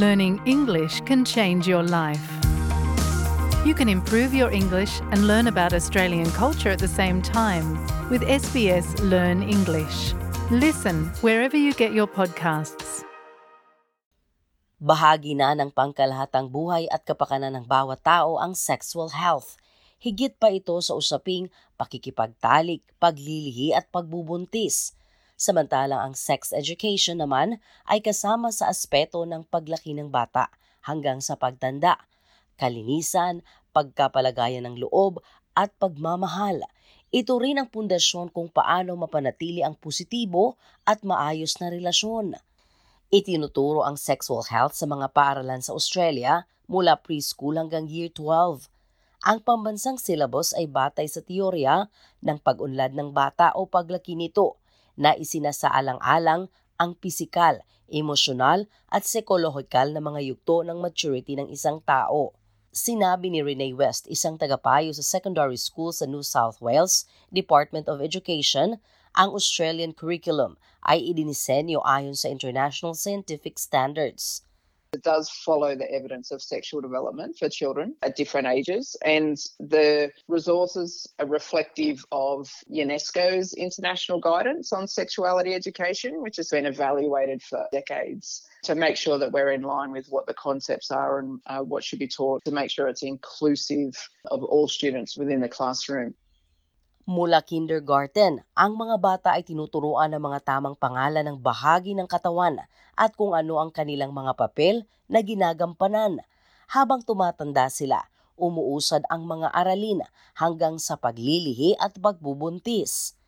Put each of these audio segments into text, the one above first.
Learning English can change your life. You can improve your English and learn about Australian culture at the same time with SBS Learn English. Listen wherever you get your podcasts. Bahagi na ng pangkalahatang buhay at kapakanan ng bawat tao ang sexual health. Higit pa ito sa usaping pakikipagtalik, paglilihi at pagbubuntis. Samantalang ang sex education naman ay kasama sa aspeto ng paglaki ng bata hanggang sa pagtanda, kalinisan, pagkapalagayan ng loob at pagmamahal. Ito rin ang pundasyon kung paano mapanatili ang positibo at maayos na relasyon. Itinuturo ang sexual health sa mga paaralan sa Australia mula preschool hanggang year 12. Ang pambansang syllabus ay batay sa teorya ng pag-unlad ng bata o paglaki nito na isinasaalang-alang ang pisikal, emosyonal at psikolohikal na mga yugto ng maturity ng isang tao. Sinabi ni Renee West, isang tagapayo sa secondary school sa New South Wales, Department of Education, ang Australian curriculum ay idinisenyo ayon sa international scientific standards. It does follow the evidence of sexual development for children at different ages, and the resources are reflective of UNESCO's international guidance on sexuality education, which has been evaluated for decades to make sure that we're in line with what the concepts are and uh, what should be taught to make sure it's inclusive of all students within the classroom. Mula kindergarten, ang mga bata ay tinuturuan ng mga tamang pangalan ng bahagi ng katawan at kung ano ang kanilang mga papel na ginagampanan. Habang tumatanda sila, umuusad ang mga aralin hanggang sa paglilihi at pagbubuntis.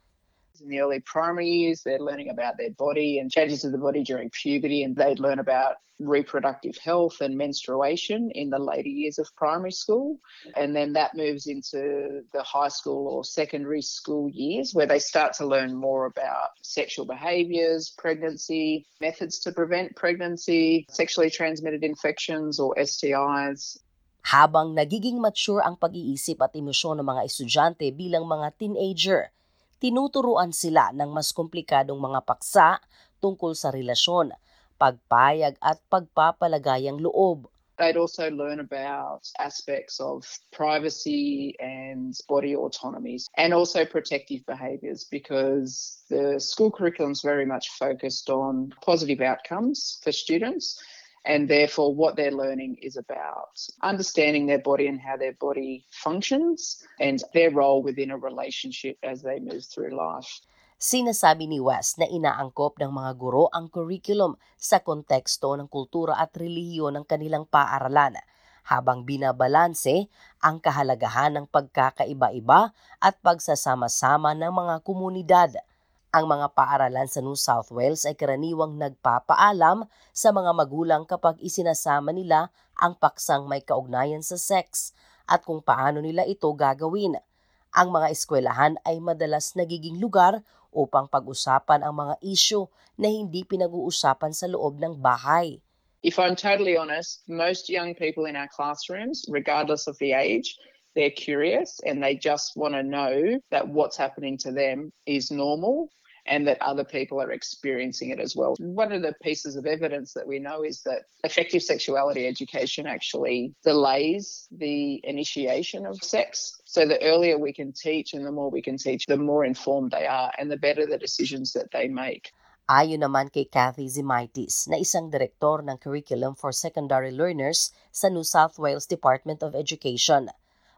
In the early primary years, they're learning about their body and changes of the body during puberty, and they'd learn about reproductive health and menstruation in the later years of primary school. And then that moves into the high school or secondary school years where they start to learn more about sexual behaviors, pregnancy, methods to prevent pregnancy, sexually transmitted infections or STIs. Habang nagiging mature ang pag-iisip at emosyon ng mga estudyante bilang mga teenager, tinuturuan sila ng mas komplikadong mga paksa tungkol sa relasyon, pagpayag at pagpapalagayang loob. They'd also learn about aspects of privacy and body autonomies and also protective behaviours because the school curriculum is very much focused on positive outcomes for students. And therefore, what they're learning is about understanding their body and how their body functions and their role within a relationship as they move through life. Sinasabi ni West na inaangkop ng mga guro ang curriculum sa konteksto ng kultura at relihiyon ng kanilang paaralan habang binabalanse ang kahalagahan ng pagkakaiba-iba at pagsasama-sama ng mga komunidad. Ang mga paaralan sa New South Wales ay karaniwang nagpapaalam sa mga magulang kapag isinasama nila ang paksang may kaugnayan sa sex at kung paano nila ito gagawin. Ang mga eskwelahan ay madalas nagiging lugar upang pag-usapan ang mga isyu na hindi pinag-uusapan sa loob ng bahay. If I'm totally honest, most young people in our classrooms, regardless of the age, they're curious and they just want to know that what's happening to them is normal and that other people are experiencing it as well. One of the pieces of evidence that we know is that effective sexuality education actually delays the initiation of sex. So the earlier we can teach and the more we can teach, the more informed they are and the better the decisions that they make. Ayon naman kay Kathy Zimaitis na isang direktor ng Curriculum for Secondary Learners sa New South Wales Department of Education.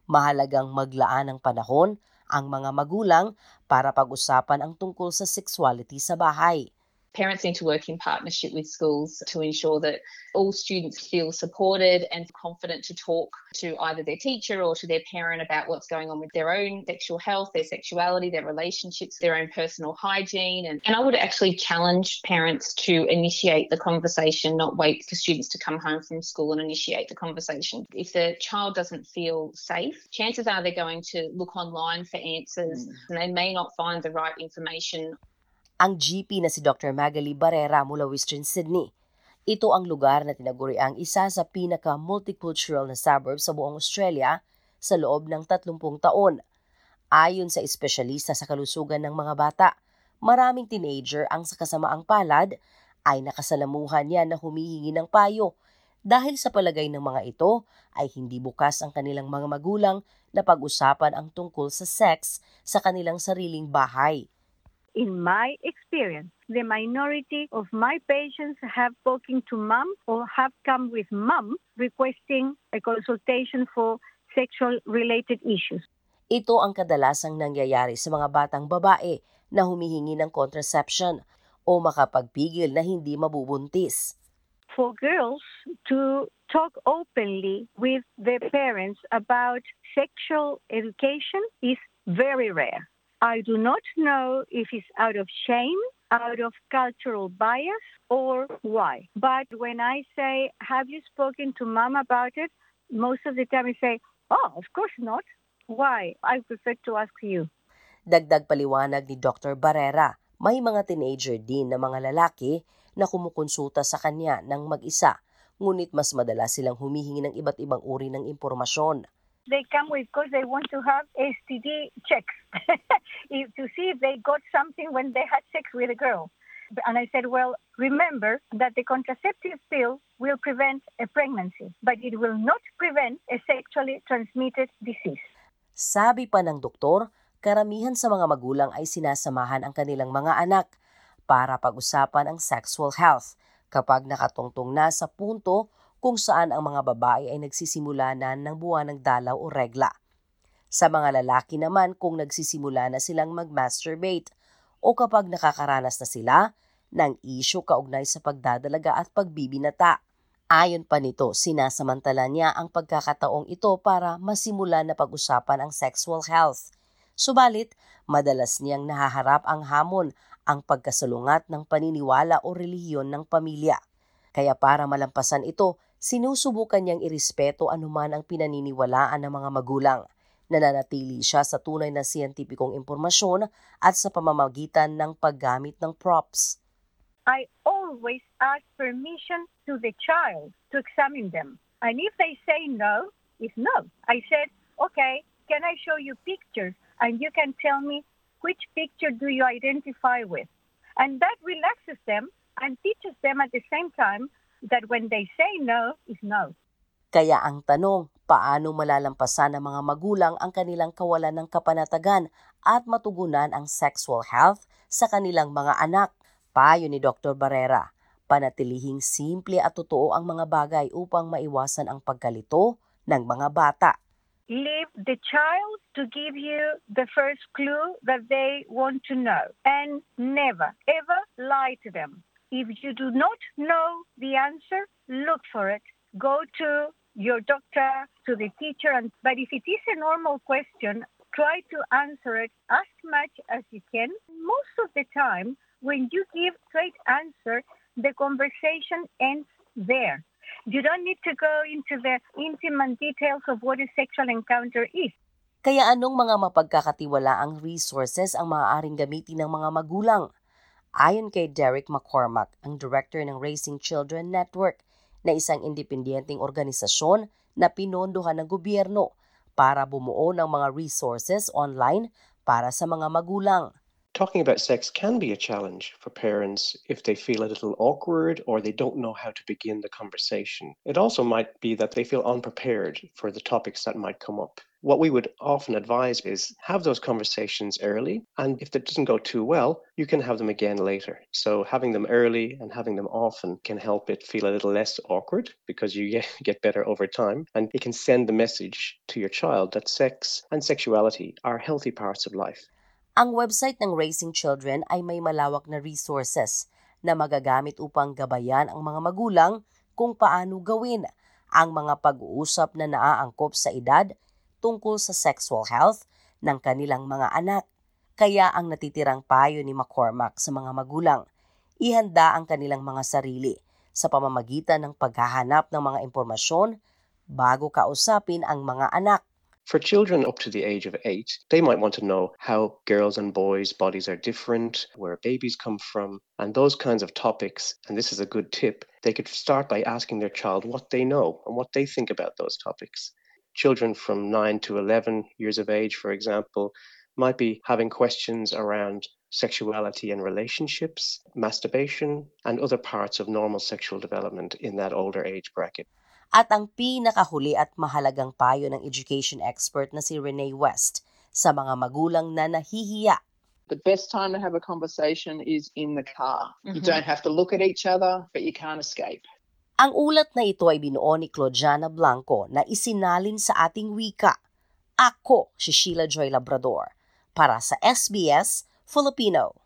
Mahalagang maglaan ng panahon ang mga magulang para pag-usapan ang tungkol sa sexuality sa bahay. Parents need to work in partnership with schools to ensure that all students feel supported and confident to talk to either their teacher or to their parent about what's going on with their own sexual health, their sexuality, their relationships, their own personal hygiene. And, and I would actually challenge parents to initiate the conversation, not wait for students to come home from school and initiate the conversation. If the child doesn't feel safe, chances are they're going to look online for answers mm. and they may not find the right information ang GP na si Dr. Magali Barrera mula Western Sydney. Ito ang lugar na tinaguri ang isa sa pinaka-multicultural na suburb sa buong Australia sa loob ng 30 taon. Ayon sa espesyalista sa kalusugan ng mga bata, maraming teenager ang sa kasamaang palad ay nakasalamuhan niya na humihingi ng payo Dahil sa palagay ng mga ito ay hindi bukas ang kanilang mga magulang na pag-usapan ang tungkol sa sex sa kanilang sariling bahay. In my experience, the minority of my patients have spoken to mom or have come with mom requesting a consultation for sexual related issues. Ito ang kadalasang nangyayari sa mga batang babae na humihingi ng contraception o makapagpigil na hindi mabubuntis. For girls to talk openly with their parents about sexual education is very rare. I do not know if it's out of shame, out of cultural bias, or why. But when I say, Have you spoken to mom about it? Most of the time I say, Oh, of course not. Why? I prefer to ask you. Dagdag paliwanag ni Dr. Barrera, may mga teenager din na mga lalaki na kumukonsulta sa kanya ng mag-isa, ngunit mas madalas silang humihingi ng iba't ibang uri ng impormasyon. They come because they want to have STD checks to see if they got something when they had sex with a girl. And I said, well, remember that the contraceptive pill will prevent a pregnancy, but it will not prevent a sexually transmitted disease. Sabi pa ng doktor, karamihan sa mga magulang ay sinasamahan ang kanilang mga anak para pag-usapan ang sexual health kapag nakatungtong na sa punto kung saan ang mga babae ay nagsisimula na ng buwan ng dalaw o regla. Sa mga lalaki naman kung nagsisimula na silang mag-masturbate o kapag nakakaranas na sila ng isyo kaugnay sa pagdadalaga at pagbibinata. Ayon pa nito, sinasamantala niya ang pagkakataong ito para masimula na pag-usapan ang sexual health. Subalit, madalas niyang nahaharap ang hamon ang pagkasalungat ng paniniwala o relihiyon ng pamilya. Kaya para malampasan ito, sinusubukan niyang irespeto anuman ang pinaniniwalaan ng mga magulang. Nananatili siya sa tunay na siyentipikong impormasyon at sa pamamagitan ng paggamit ng props. I always ask permission to the child to examine them. And if they say no, it's no. I said, okay, can I show you pictures? And you can tell me which picture do you identify with? And that relaxes them and teaches them at the same time that when they say no is no. Kaya ang tanong, paano malalampasan ng mga magulang ang kanilang kawalan ng kapanatagan at matugunan ang sexual health sa kanilang mga anak? Payo ni Dr. Barrera, panatilihing simple at totoo ang mga bagay upang maiwasan ang pagkalito ng mga bata. Leave the child to give you the first clue that they want to know and never, ever lie to them. If you do not know the answer, look for it. Go to your doctor, to the teacher, and, but if it is a normal question, try to answer it as much as you can. Most of the time, when you give straight answer, the conversation ends there. You don't need to go into the intimate details of what a sexual encounter is. Kaya anong mga mapagkakatiwalaang resources ang maaaring gamitin ng mga magulang? Ayon kay Derek McCormack, ang director ng Raising Children Network, na isang independyenteng organisasyon na pinondohan ng gobyerno para bumuo ng mga resources online para sa mga magulang. Talking about sex can be a challenge for parents if they feel a little awkward or they don't know how to begin the conversation. It also might be that they feel unprepared for the topics that might come up. What we would often advise is have those conversations early, and if that doesn't go too well, you can have them again later. So having them early and having them often can help it feel a little less awkward because you get, better over time, and it can send the message to your child that sex and sexuality are healthy parts of life. Ang website ng Raising Children ay may malawak na resources na magagamit upang gabayan ang mga magulang kung paano gawin ang mga pag-uusap na naaangkop sa edad tungkol sa sexual health ng kanilang mga anak. Kaya ang natitirang payo ni McCormack sa mga magulang, ihanda ang kanilang mga sarili sa pamamagitan ng paghahanap ng mga impormasyon bago kausapin ang mga anak. For children up to the age of eight, they might want to know how girls and boys' bodies are different, where babies come from, and those kinds of topics. And this is a good tip. They could start by asking their child what they know and what they think about those topics. Children from 9 to 11 years of age, for example, might be having questions around sexuality and relationships, masturbation, and other parts of normal sexual development in that older age bracket. At ang pinakahuli at mahalagang payo ng education expert na si Renee West sa mga magulang na nahihiya The best time to have a conversation is in the car. You Mhm. don't have to look at each other, but you can't escape. Ang ulat na ito ay binuo ni Claudiana Blanco na isinalin sa ating wika. Ako si Sheila Joy Labrador para sa SBS Filipino.